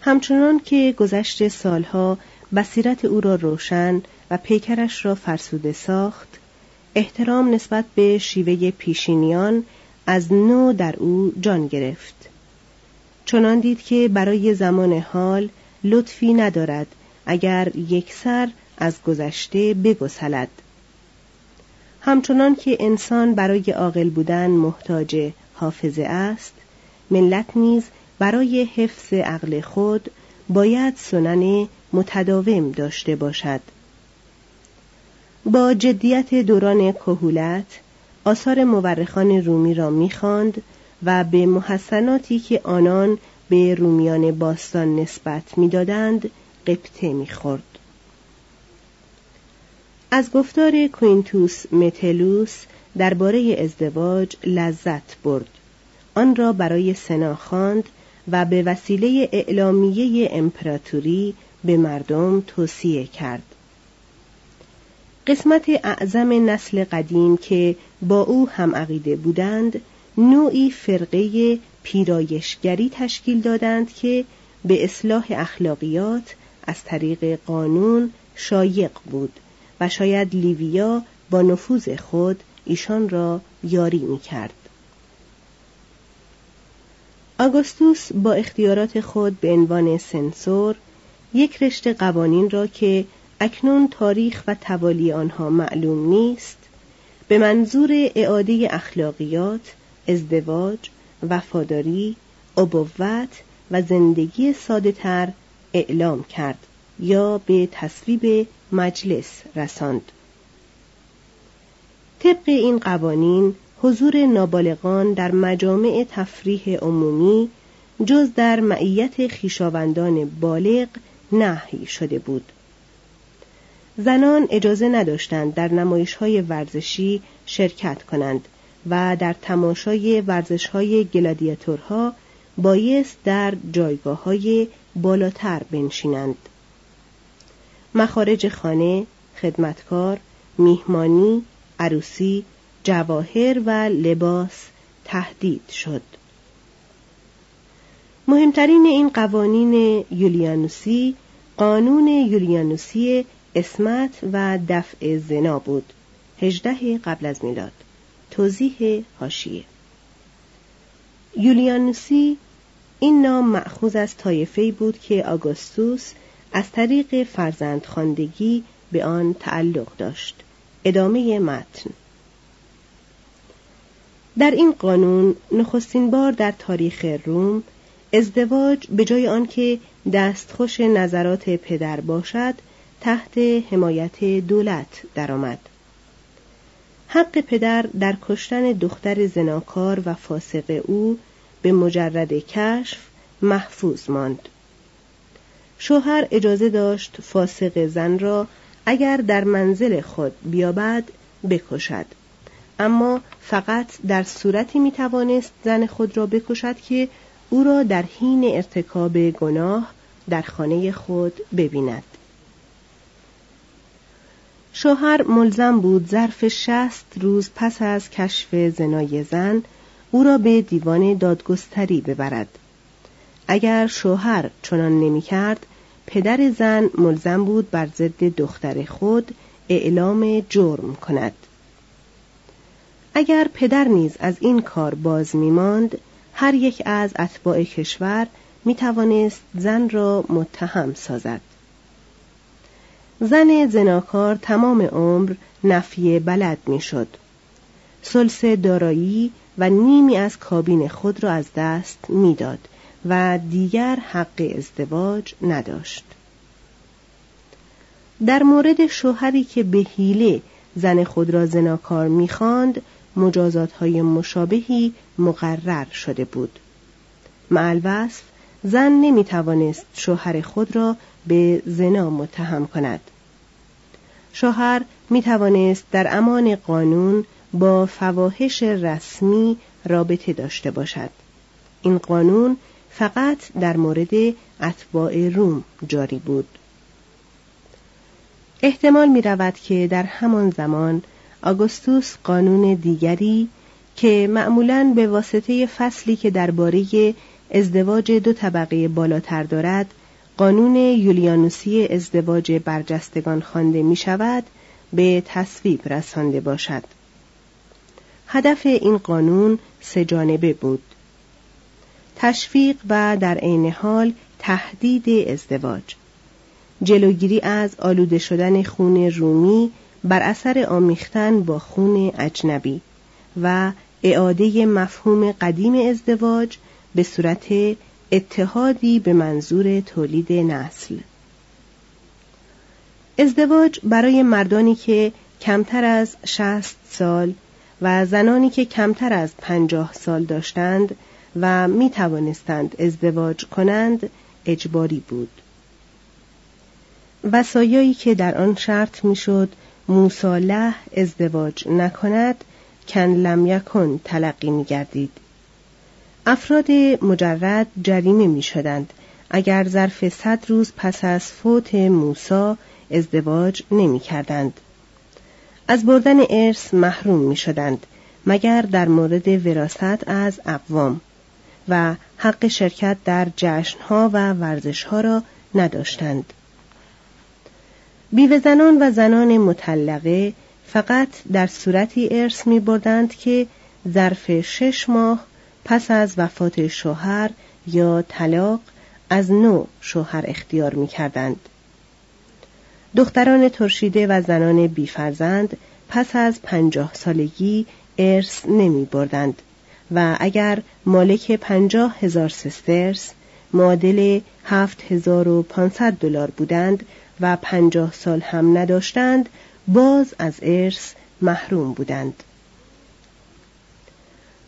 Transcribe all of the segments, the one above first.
همچنان که گذشت سالها بصیرت او را روشن و پیکرش را فرسوده ساخت احترام نسبت به شیوه پیشینیان از نو در او جان گرفت. چنان دید که برای زمان حال لطفی ندارد اگر یک سر از گذشته بگسلد. همچنان که انسان برای عاقل بودن محتاج حافظه است ملت نیز برای حفظ عقل خود باید سنن متداوم داشته باشد. با جدیت دوران کهولت آثار مورخان رومی را می‌خواند و به محسناتی که آنان به رومیان باستان نسبت می‌دادند قبطه می‌خورد. از گفتار کوینتوس متلوس درباره ازدواج لذت برد. آن را برای سنا خواند و به وسیله اعلامیه امپراتوری به مردم توصیه کرد قسمت اعظم نسل قدیم که با او هم عقیده بودند نوعی فرقه پیرایشگری تشکیل دادند که به اصلاح اخلاقیات از طریق قانون شایق بود و شاید لیویا با نفوذ خود ایشان را یاری می کرد. آگوستوس با اختیارات خود به عنوان سنسور یک رشته قوانین را که اکنون تاریخ و توالی آنها معلوم نیست به منظور اعاده اخلاقیات، ازدواج، وفاداری، ابوت و زندگی ساده تر اعلام کرد یا به تصویب مجلس رساند. طبق این قوانین حضور نابالغان در مجامع تفریح عمومی جز در معیت خیشاوندان بالغ نهی شده بود. زنان اجازه نداشتند در نمایش های ورزشی شرکت کنند و در تماشای ورزش های گلادیاتورها بایست در جایگاه های بالاتر بنشینند. مخارج خانه، خدمتکار، میهمانی، عروسی، جواهر و لباس تهدید شد. مهمترین این قوانین یولیانوسی قانون یولیانوسی اسمت و دفع زنا بود. هجده قبل از میلاد. توضیح هاشیه یولیانوسی این نام معخوز از طایفه بود که آگوستوس از طریق فرزندخواندگی به آن تعلق داشت ادامه متن در این قانون نخستین بار در تاریخ روم ازدواج به جای آنکه دستخوش نظرات پدر باشد تحت حمایت دولت درآمد. حق پدر در کشتن دختر زناکار و فاسق او به مجرد کشف محفوظ ماند. شوهر اجازه داشت فاسق زن را اگر در منزل خود بیابد بکشد اما فقط در صورتی می توانست زن خود را بکشد که او را در حین ارتکاب گناه در خانه خود ببیند. شوهر ملزم بود ظرف شست روز پس از کشف زنای زن او را به دیوان دادگستری ببرد. اگر شوهر چنان نمی‌کرد پدر زن ملزم بود بر ضد دختر خود اعلام جرم کند. اگر پدر نیز از این کار باز میماند هر یک از اتباع کشور می توانست زن را متهم سازد زن زناکار تمام عمر نفی بلد می‌شد. سلس دارایی و نیمی از کابین خود را از دست می‌داد و دیگر حق ازدواج نداشت. در مورد شوهری که به حیله زن خود را زناکار می‌خواند مجازات های مشابهی مقرر شده بود. معلوصف زن نمی توانست شوهر خود را به زنا متهم کند. شوهر می توانست در امان قانون با فواهش رسمی رابطه داشته باشد. این قانون فقط در مورد اتباع روم جاری بود. احتمال می رود که در همان زمان آگوستوس قانون دیگری که معمولا به واسطه فصلی که درباره ازدواج دو طبقه بالاتر دارد قانون یولیانوسی ازدواج برجستگان خوانده می شود به تصویب رسانده باشد. هدف این قانون سه جانبه بود. تشویق و در عین حال تهدید ازدواج. جلوگیری از آلوده شدن خون رومی بر اثر آمیختن با خون اجنبی و اعاده مفهوم قدیم ازدواج به صورت اتحادی به منظور تولید نسل ازدواج برای مردانی که کمتر از شست سال و زنانی که کمتر از پنجاه سال داشتند و می توانستند ازدواج کنند اجباری بود. وسایایی که در آن شرط می‌شد موساله ازدواج نکند کن لم یکن تلقی می گردید. افراد مجرد جریمه می شدند اگر ظرف صد روز پس از فوت موسا ازدواج نمی کردند. از بردن ارث محروم می شدند مگر در مورد وراست از اقوام و حق شرکت در جشنها و ورزشها را نداشتند. بیوه زنان و زنان مطلقه فقط در صورتی ارث می بردند که ظرف شش ماه پس از وفات شوهر یا طلاق از نو شوهر اختیار می کردند. دختران ترشیده و زنان بیفرزند پس از پنجاه سالگی ارث نمی بردند و اگر مالک پنجاه هزار سسترس معادل هفت هزار و پانصد دلار بودند و پنجاه سال هم نداشتند باز از ارث محروم بودند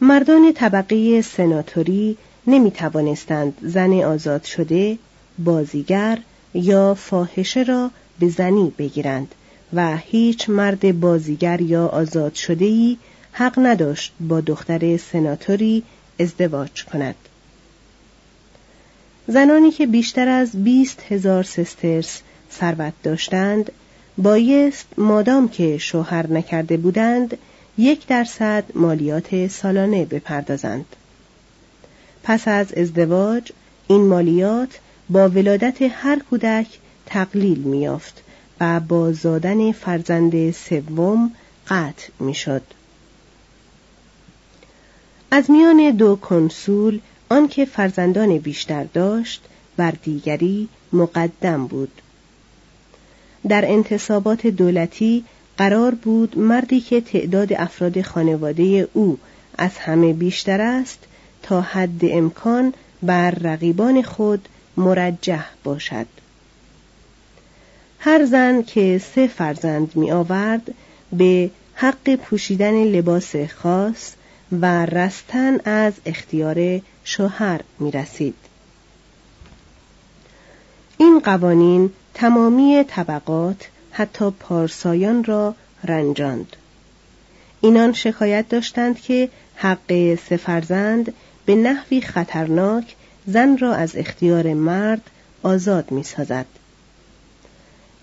مردان طبقه سناتوری نمی توانستند زن آزاد شده بازیگر یا فاحشه را به زنی بگیرند و هیچ مرد بازیگر یا آزاد شده ای حق نداشت با دختر سناتوری ازدواج کند. زنانی که بیشتر از بیست هزار سسترس ثروت داشتند بایست مادام که شوهر نکرده بودند یک درصد مالیات سالانه بپردازند پس از ازدواج این مالیات با ولادت هر کودک تقلیل میافت و با زادن فرزند سوم قطع می‌شد. از میان دو کنسول آنکه فرزندان بیشتر داشت بر دیگری مقدم بود در انتصابات دولتی قرار بود مردی که تعداد افراد خانواده او از همه بیشتر است تا حد امکان بر رقیبان خود مرجح باشد هر زن که سه فرزند می آورد به حق پوشیدن لباس خاص و رستن از اختیار شوهر می رسید. این قوانین تمامی طبقات حتی پارسایان را رنجاند. اینان شکایت داشتند که حق سفرزند به نحوی خطرناک زن را از اختیار مرد آزاد می سازد.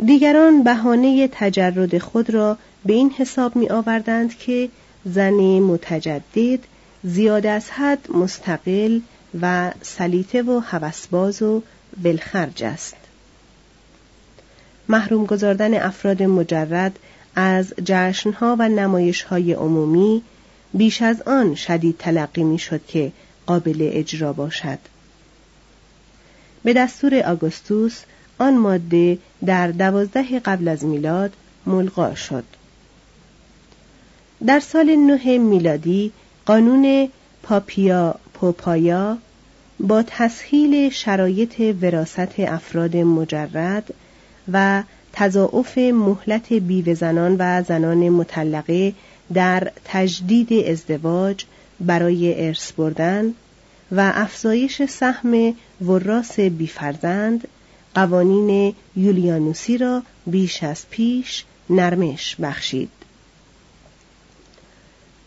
دیگران بهانه تجرد خود را به این حساب می آوردند که زن متجدد زیاد از حد مستقل و سلیته و هوسباز و بلخرج است محروم گذاردن افراد مجرد از جشنها و نمایشهای عمومی بیش از آن شدید تلقی می‌شد که قابل اجرا باشد. به دستور آگوستوس آن ماده در دوازده قبل از میلاد ملغا شد. در سال نه میلادی قانون پاپیا پوپایا با تسهیل شرایط وراست افراد مجرد و تضاعف مهلت بیوه زنان و زنان مطلقه در تجدید ازدواج برای ارث بردن و افزایش سهم وراس بیفرزند قوانین یولیانوسی را بیش از پیش نرمش بخشید.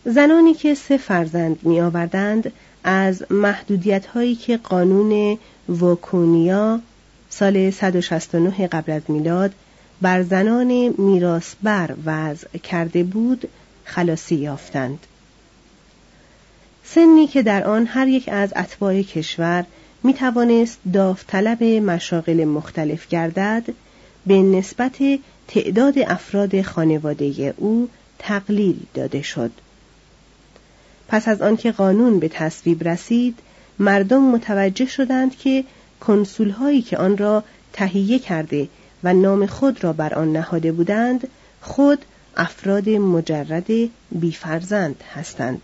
زنانی که سه فرزند می آوردند از محدودیت هایی که قانون وکونیا سال 169 قبل از میلاد بر زنان میراثبر وضع کرده بود خلاصی یافتند. سنی که در آن هر یک از اتباع کشور می توانست داوطلب مشاغل مختلف گردد به نسبت تعداد افراد خانواده او تقلیل داده شد. پس از آنکه قانون به تصویب رسید مردم متوجه شدند که کنسولهایی که آن را تهیه کرده و نام خود را بر آن نهاده بودند خود افراد مجرد بیفرزند هستند.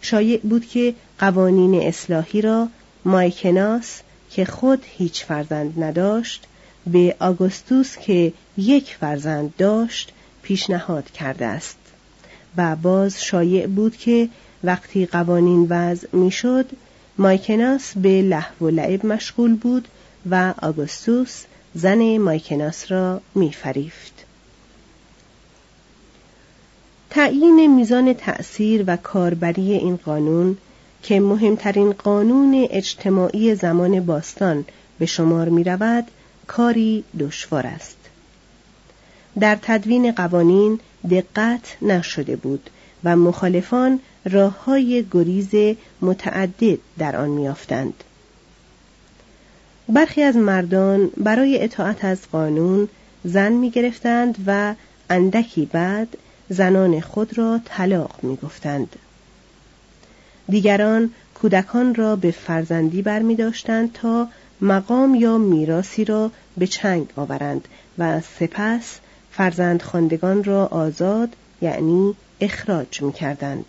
شایع بود که قوانین اصلاحی را مایکناس که خود هیچ فرزند نداشت به آگوستوس که یک فرزند داشت پیشنهاد کرده است. و باز شایع بود که وقتی قوانین وضع می‌شد مایکناس به لحو و لعب مشغول بود و آگوستوس زن مایکناس را میفریفت تعیین میزان تأثیر و کاربری این قانون که مهمترین قانون اجتماعی زمان باستان به شمار می رود کاری دشوار است. در تدوین قوانین دقت نشده بود و مخالفان راه های گریز متعدد در آن میافتند. برخی از مردان برای اطاعت از قانون زن می گرفتند و اندکی بعد زنان خود را طلاق می گفتند. دیگران کودکان را به فرزندی بر می داشتند تا مقام یا میراسی را به چنگ آورند و سپس فرزند خاندگان را آزاد یعنی اخراج می کردند.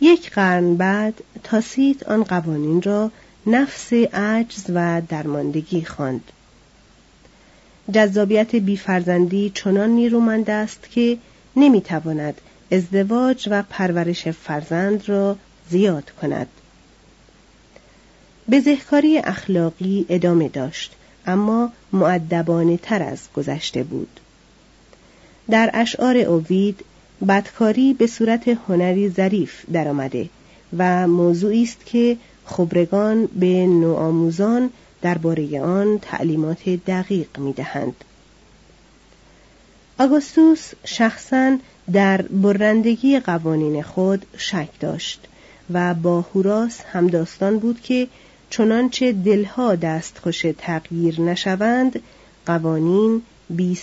یک قرن بعد تاسیت آن قوانین را نفس عجز و درماندگی خواند. جذابیت بیفرزندی چنان نیرومند است که نمی‌تواند ازدواج و پرورش فرزند را زیاد کند. بزهکاری اخلاقی ادامه داشت اما معدبانه تر از گذشته بود. در اشعار اوید بدکاری به صورت هنری ظریف درآمده و موضوعی است که خبرگان به نوآموزان درباره آن تعلیمات دقیق می دهند. آگوستوس شخصا در برندگی قوانین خود شک داشت و با هوراس همداستان بود که چنانچه دلها دستخوش تغییر نشوند قوانین بی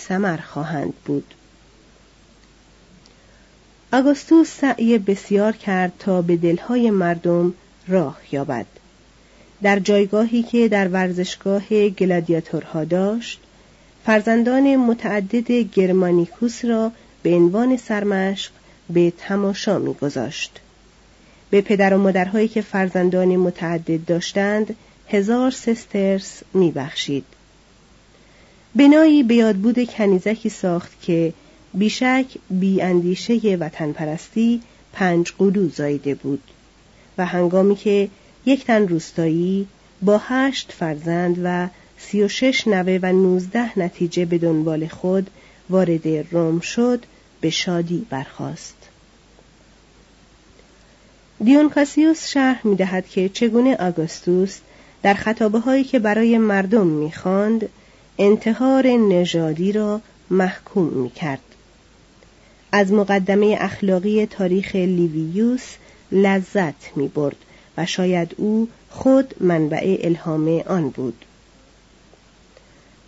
خواهند بود آگوستوس سعی بسیار کرد تا به دلهای مردم راه یابد. در جایگاهی که در ورزشگاه گلادیاتورها داشت فرزندان متعدد گرمانیکوس را به عنوان سرمشق به تماشا میگذاشت. به پدر و مادرهایی که فرزندان متعدد داشتند هزار سسترس میبخشید. بنایی به یادبود کنیزکی ساخت که بیشک بی اندیشه وطن پرستی پنج قلو زایده بود و هنگامی که یک تن روستایی با هشت فرزند و سی و شش نوه و نوزده نتیجه به دنبال خود وارد روم شد به شادی برخاست. دیونکاسیوس شرح می دهد که چگونه آگوستوس در خطابه هایی که برای مردم می‌خواند انتحار نژادی را محکوم می کرد. از مقدمه اخلاقی تاریخ لیویوس لذت می برد و شاید او خود منبع الهام آن بود.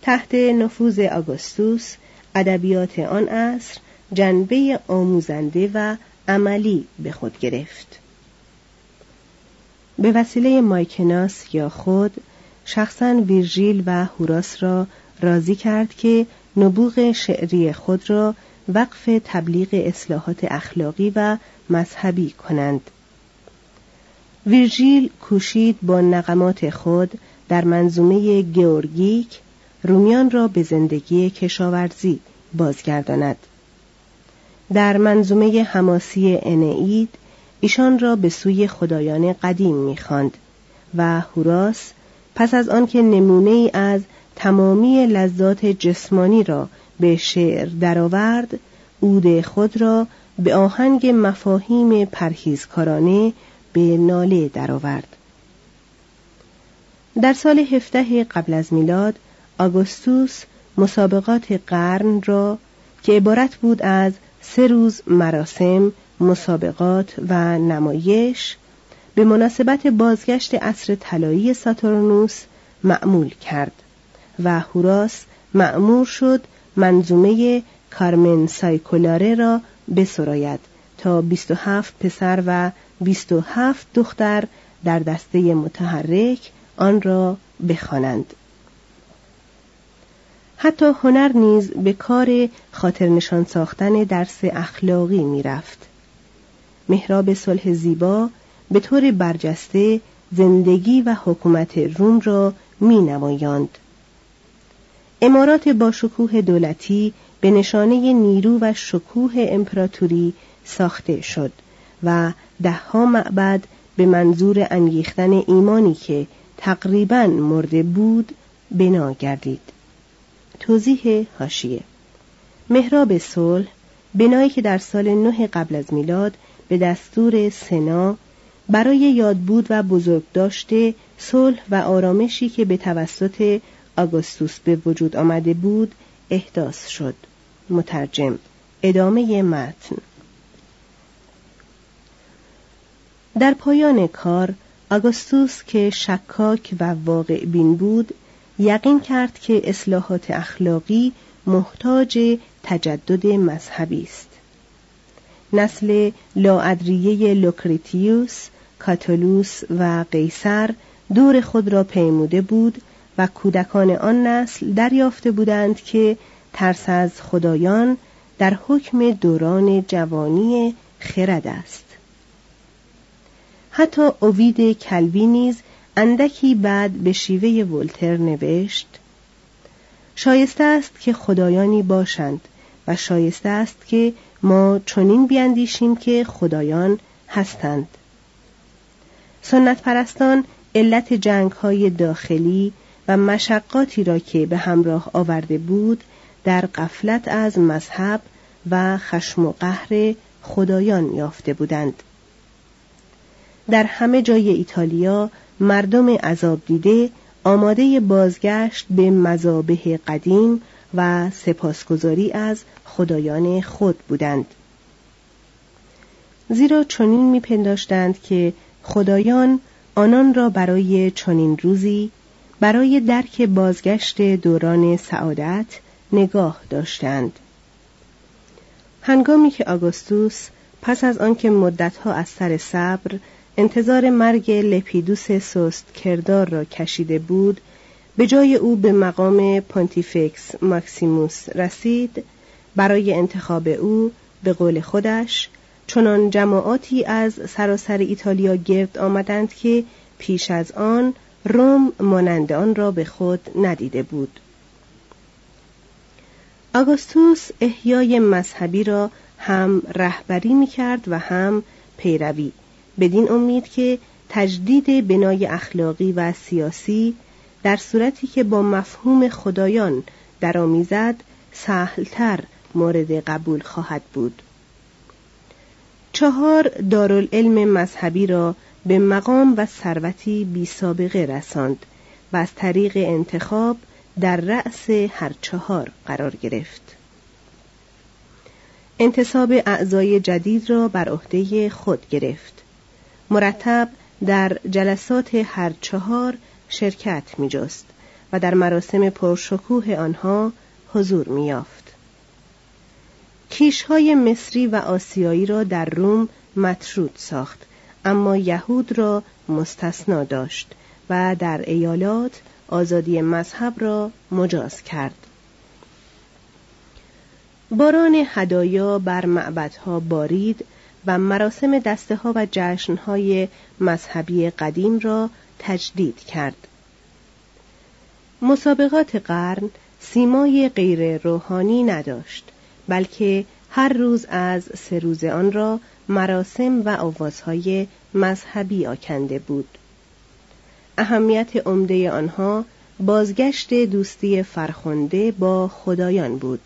تحت نفوذ آگوستوس ادبیات آن عصر جنبه آموزنده و عملی به خود گرفت. به وسیله مایکناس یا خود شخصا ویرژیل و هوراس را راضی کرد که نبوغ شعری خود را وقف تبلیغ اصلاحات اخلاقی و مذهبی کنند. ویرژیل کوشید با نقمات خود در منظومه گیورگیک رومیان را به زندگی کشاورزی بازگرداند. در منظومه حماسی انعید ایشان را به سوی خدایان قدیم می‌خواند و هوراس پس از آنکه نمونه ای از تمامی لذات جسمانی را به شعر درآورد عود خود را به آهنگ مفاهیم پرهیزکارانه به ناله درآورد. در سال هفته قبل از میلاد آگوستوس مسابقات قرن را که عبارت بود از سه روز مراسم مسابقات و نمایش به مناسبت بازگشت عصر طلایی ساتورنوس معمول کرد و هوراس معمور شد منظومه کارمن سایکولاره را بسراید تا 27 پسر و 27 دختر در دسته متحرک آن را بخوانند. حتی هنر نیز به کار خاطر نشان ساختن درس اخلاقی می‌رفت. مهراب صلح زیبا به طور برجسته زندگی و حکومت روم را می نمایاند. امارات با شکوه دولتی به نشانه نیرو و شکوه امپراتوری ساخته شد و دهها معبد به منظور انگیختن ایمانی که تقریبا مرده بود بنا گردید. توضیح هاشیه مهراب صلح بنایی که در سال نه قبل از میلاد به دستور سنا برای یادبود و بزرگ داشته صلح و آرامشی که به توسط آگوستوس به وجود آمده بود احداث شد. مترجم. ادامه متن. در پایان کار آگوستوس که شکاک و واقع بین بود یقین کرد که اصلاحات اخلاقی محتاج تجدد مذهبی است. نسل لاادریه لوکریتیوس کاتولوس و قیصر دور خود را پیموده بود و کودکان آن نسل دریافته بودند که ترس از خدایان در حکم دوران جوانی خرد است. حتی اوید کلبی نیز اندکی بعد به شیوه ولتر نوشت شایسته است که خدایانی باشند و شایسته است که ما چنین بیاندیشیم که خدایان هستند. سنت پرستان علت جنگ های داخلی و مشقاتی را که به همراه آورده بود در قفلت از مذهب و خشم و قهر خدایان یافته بودند. در همه جای ایتالیا مردم عذاب دیده آماده بازگشت به مذابه قدیم و سپاسگزاری از خدایان خود بودند. زیرا چنین میپنداشتند که خدایان آنان را برای چنین روزی برای درک بازگشت دوران سعادت نگاه داشتند. هنگامی که آگوستوس پس از آنکه مدتها از سر صبر انتظار مرگ لپیدوس سست کردار را کشیده بود به جای او به مقام پانتیفکس ماکسیموس رسید برای انتخاب او به قول خودش چنان جماعاتی از سراسر ایتالیا گرد آمدند که پیش از آن روم مانند آن را به خود ندیده بود. آگوستوس احیای مذهبی را هم رهبری می کرد و هم پیروی بدین امید که تجدید بنای اخلاقی و سیاسی در صورتی که با مفهوم خدایان درآمیزد سهلتر مورد قبول خواهد بود. چهار دارالعلم مذهبی را به مقام و ثروتی بی سابقه رساند و از طریق انتخاب در رأس هر چهار قرار گرفت انتصاب اعضای جدید را بر عهده خود گرفت مرتب در جلسات هر چهار شرکت می جست و در مراسم پرشکوه آنها حضور می یافت. کیشهای مصری و آسیایی را در روم مطرود ساخت اما یهود را مستثنا داشت و در ایالات آزادی مذهب را مجاز کرد باران هدایا بر معبدها بارید و مراسم دسته ها و جشن های مذهبی قدیم را تجدید کرد. مسابقات قرن سیمای غیر روحانی نداشت بلکه هر روز از سه روز آن را مراسم و آوازهای مذهبی آکنده بود. اهمیت عمده آنها بازگشت دوستی فرخنده با خدایان بود.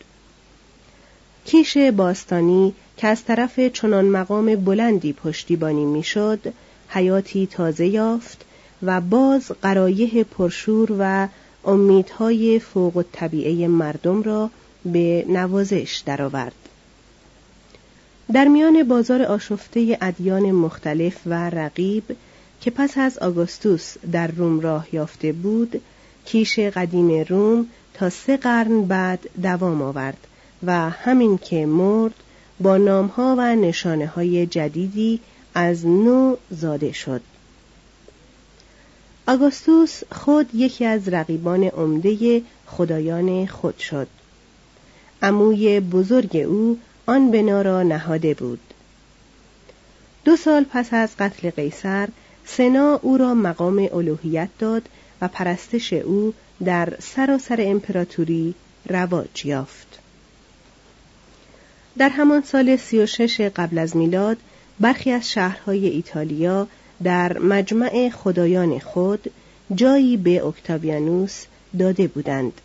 کیش باستانی که از طرف چنان مقام بلندی پشتیبانی می‌شد حیاتی تازه یافت و باز قرایه پرشور و امیدهای فوق طبیعه مردم را به نوازش درآورد. در میان بازار آشفته ادیان مختلف و رقیب که پس از آگوستوس در روم راه یافته بود کیش قدیم روم تا سه قرن بعد دوام آورد و همین که مرد با نامها و نشانه های جدیدی از نو زاده شد. آگوستوس خود یکی از رقیبان عمده خدایان خود شد. عموی بزرگ او آن بنا را نهاده بود. دو سال پس از قتل قیصر سنا او را مقام الوهیت داد و پرستش او در سراسر امپراتوری رواج یافت در همان سال 36 قبل از میلاد برخی از شهرهای ایتالیا در مجمع خدایان خود جایی به اکتاویانوس داده بودند.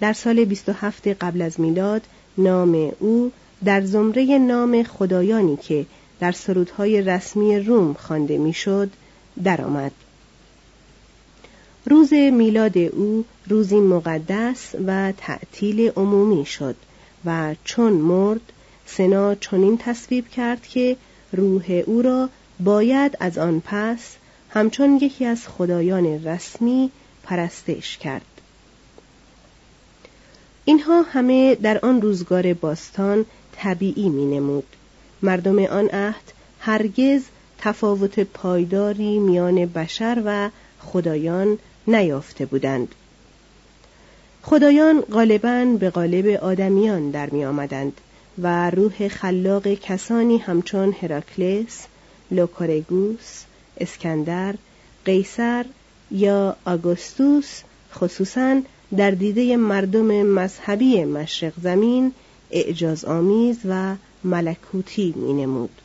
در سال 27 قبل از میلاد نام او در زمره نام خدایانی که در سرودهای رسمی روم خوانده می‌شد درآمد. روز میلاد او روزی مقدس و تعطیل عمومی شد و چون مرد سنا چنین تصویب کرد که روح او را باید از آن پس همچون یکی از خدایان رسمی پرستش کرد اینها همه در آن روزگار باستان طبیعی می نمود. مردم آن عهد هرگز تفاوت پایداری میان بشر و خدایان نیافته بودند. خدایان غالبا به قالب آدمیان در می آمدند و روح خلاق کسانی همچون هراکلس، لوکورگوس، اسکندر، قیصر یا آگوستوس خصوصا در دیده مردم مذهبی مشرق زمین اعجاز آمیز و ملکوتی می نمود.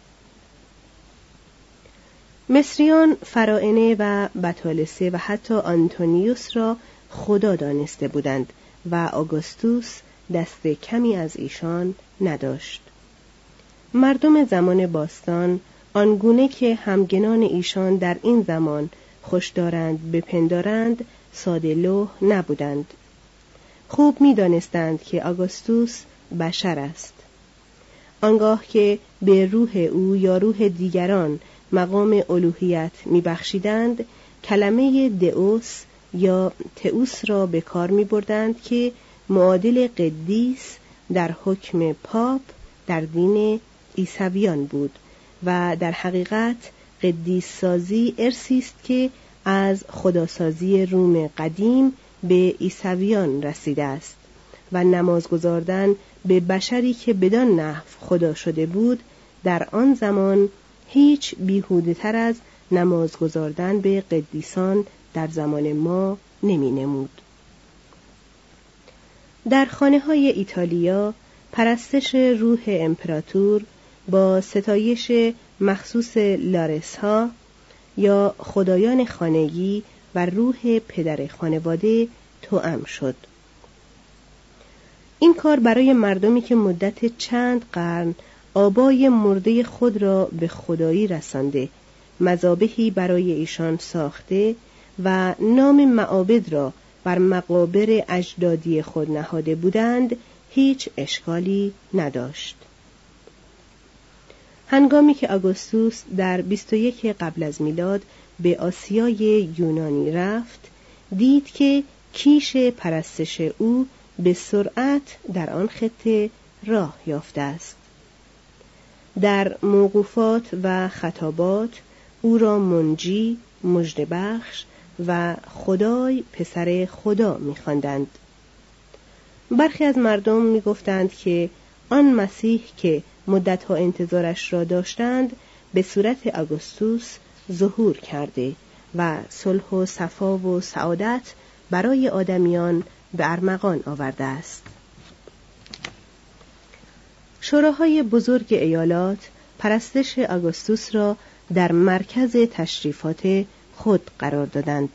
مصریان فرائنه و بطالسه و حتی آنتونیوس را خدا دانسته بودند و آگوستوس دست کمی از ایشان نداشت. مردم زمان باستان آنگونه که همگنان ایشان در این زمان خوش دارند بپندارند ساده لوح نبودند. خوب می دانستند که آگوستوس بشر است. آنگاه که به روح او یا روح دیگران مقام الوهیت میبخشیدند کلمه دئوس یا تئوس را به کار می بردند که معادل قدیس در حکم پاپ در دین عیسویان بود و در حقیقت قدیس سازی ارسی است که از خداسازی روم قدیم به عیسویان رسیده است. و نماز گذاردن به بشری که بدان نحو خدا شده بود در آن زمان هیچ بیهوده تر از نماز گذاردن به قدیسان در زمان ما نمی نمود. در خانه های ایتالیا پرستش روح امپراتور با ستایش مخصوص لارس ها یا خدایان خانگی و روح پدر خانواده توأم شد. این کار برای مردمی که مدت چند قرن آبای مرده خود را به خدایی رسانده مذابحی برای ایشان ساخته و نام معابد را بر مقابر اجدادی خود نهاده بودند هیچ اشکالی نداشت. هنگامی که آگوستوس در 21 قبل از میلاد به آسیای یونانی رفت دید که کیش پرستش او به سرعت در آن خطه راه یافته است. در موقوفات و خطابات او را منجی مجدبخش و خدای پسر خدا میخواندند. برخی از مردم می‌گفتند که آن مسیح که مدتها انتظارش را داشتند به صورت آگوستوس ظهور کرده و صلح و صفا و سعادت برای آدمیان به ارمغان آورده است. شوراهای بزرگ ایالات پرستش آگوستوس را در مرکز تشریفات خود قرار دادند.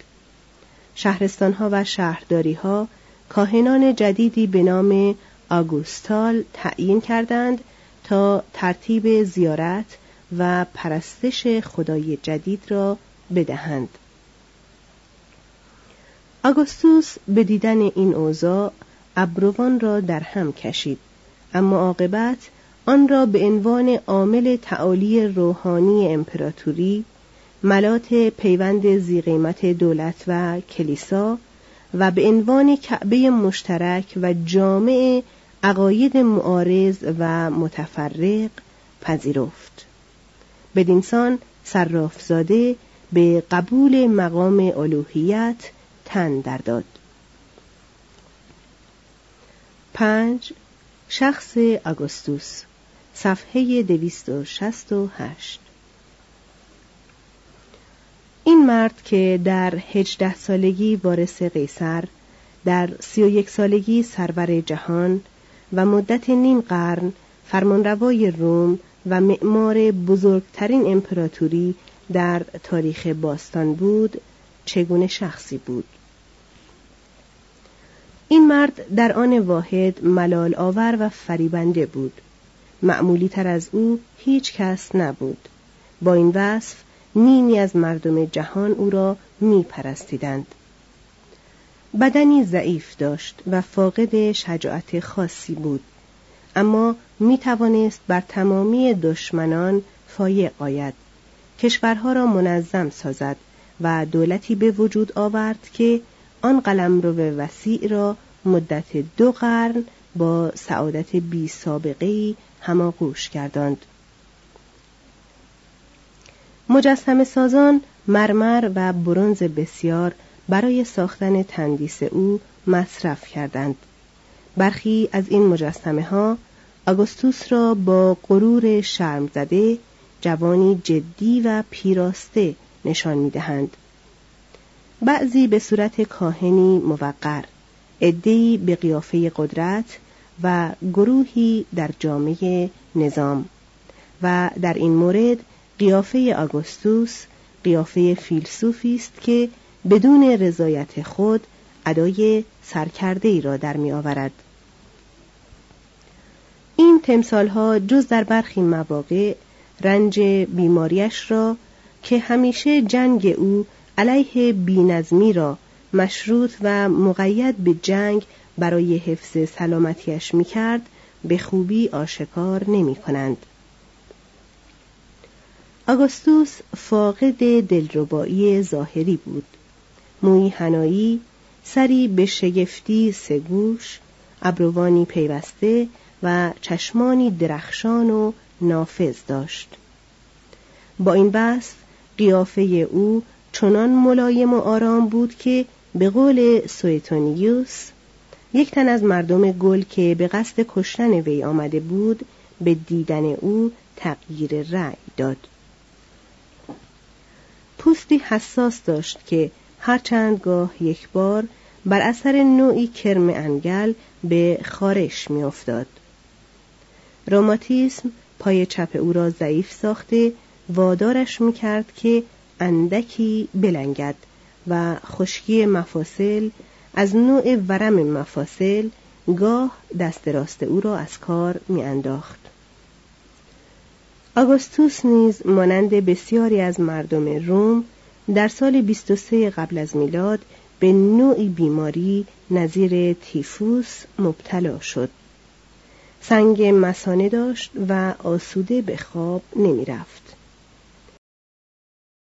شهرستانها و شهرداریها کاهنان جدیدی به نام آگوستال تعیین کردند تا ترتیب زیارت و پرستش خدای جدید را بدهند. آگوستوس به دیدن این اوضاع ابروان را در هم کشید اما عاقبت آن را به عنوان عامل تعالی روحانی امپراتوری ملات پیوند زیقیمت دولت و کلیسا و به عنوان کعبه مشترک و جامع عقاید معارض و متفرق پذیرفت. بدینسان صرافزاده به قبول مقام الوهیت تن در داد. پنج شخص آگوستوس صفحه دویست و شست و هشت. این مرد که در هجده سالگی وارث قیصر در سی و یک سالگی سرور جهان و مدت نیم قرن فرمانروای روم و معمار بزرگترین امپراتوری در تاریخ باستان بود چگونه شخصی بود؟ این مرد در آن واحد ملال آور و فریبنده بود. معمولی تر از او هیچ کس نبود. با این وصف نیمی از مردم جهان او را می پرستیدند. بدنی ضعیف داشت و فاقد شجاعت خاصی بود. اما می توانست بر تمامی دشمنان فایق آید. کشورها را منظم سازد و دولتی به وجود آورد که آن قلم رو وسیع را مدت دو قرن با سعادت بی سابقه هماغوش کردند. مجسم سازان مرمر و برونز بسیار برای ساختن تندیس او مصرف کردند. برخی از این مجسمه ها آگوستوس را با غرور شرم زده جوانی جدی و پیراسته نشان می دهند. بعضی به صورت کاهنی موقر عدهای به قیافه قدرت و گروهی در جامعه نظام و در این مورد قیافه آگوستوس قیافه فیلسوفی است که بدون رضایت خود ادای سرکرده ای را در می آورد. این تمثال ها جز در برخی مواقع رنج بیماریش را که همیشه جنگ او علیه بینظمی را مشروط و مقید به جنگ برای حفظ سلامتیش می‌کرد به خوبی آشکار نمی کنند. آگوستوس فاقد دلربایی ظاهری بود موی هنایی سری به شگفتی سگوش ابروانی پیوسته و چشمانی درخشان و نافذ داشت با این بس قیافه او چنان ملایم و آرام بود که به قول سویتونیوس یک تن از مردم گل که به قصد کشتن وی آمده بود به دیدن او تغییر رأی داد پوستی حساس داشت که هرچند گاه یک بار بر اثر نوعی کرم انگل به خارش میافتاد. روماتیسم پای چپ او را ضعیف ساخته وادارش می‌کرد که اندکی بلنگد و خشکی مفاصل از نوع ورم مفاصل گاه دست راست او را از کار میانداخت. آگوستوس نیز مانند بسیاری از مردم روم در سال 23 قبل از میلاد به نوعی بیماری نظیر تیفوس مبتلا شد. سنگ مسانه داشت و آسوده به خواب نمی رفت.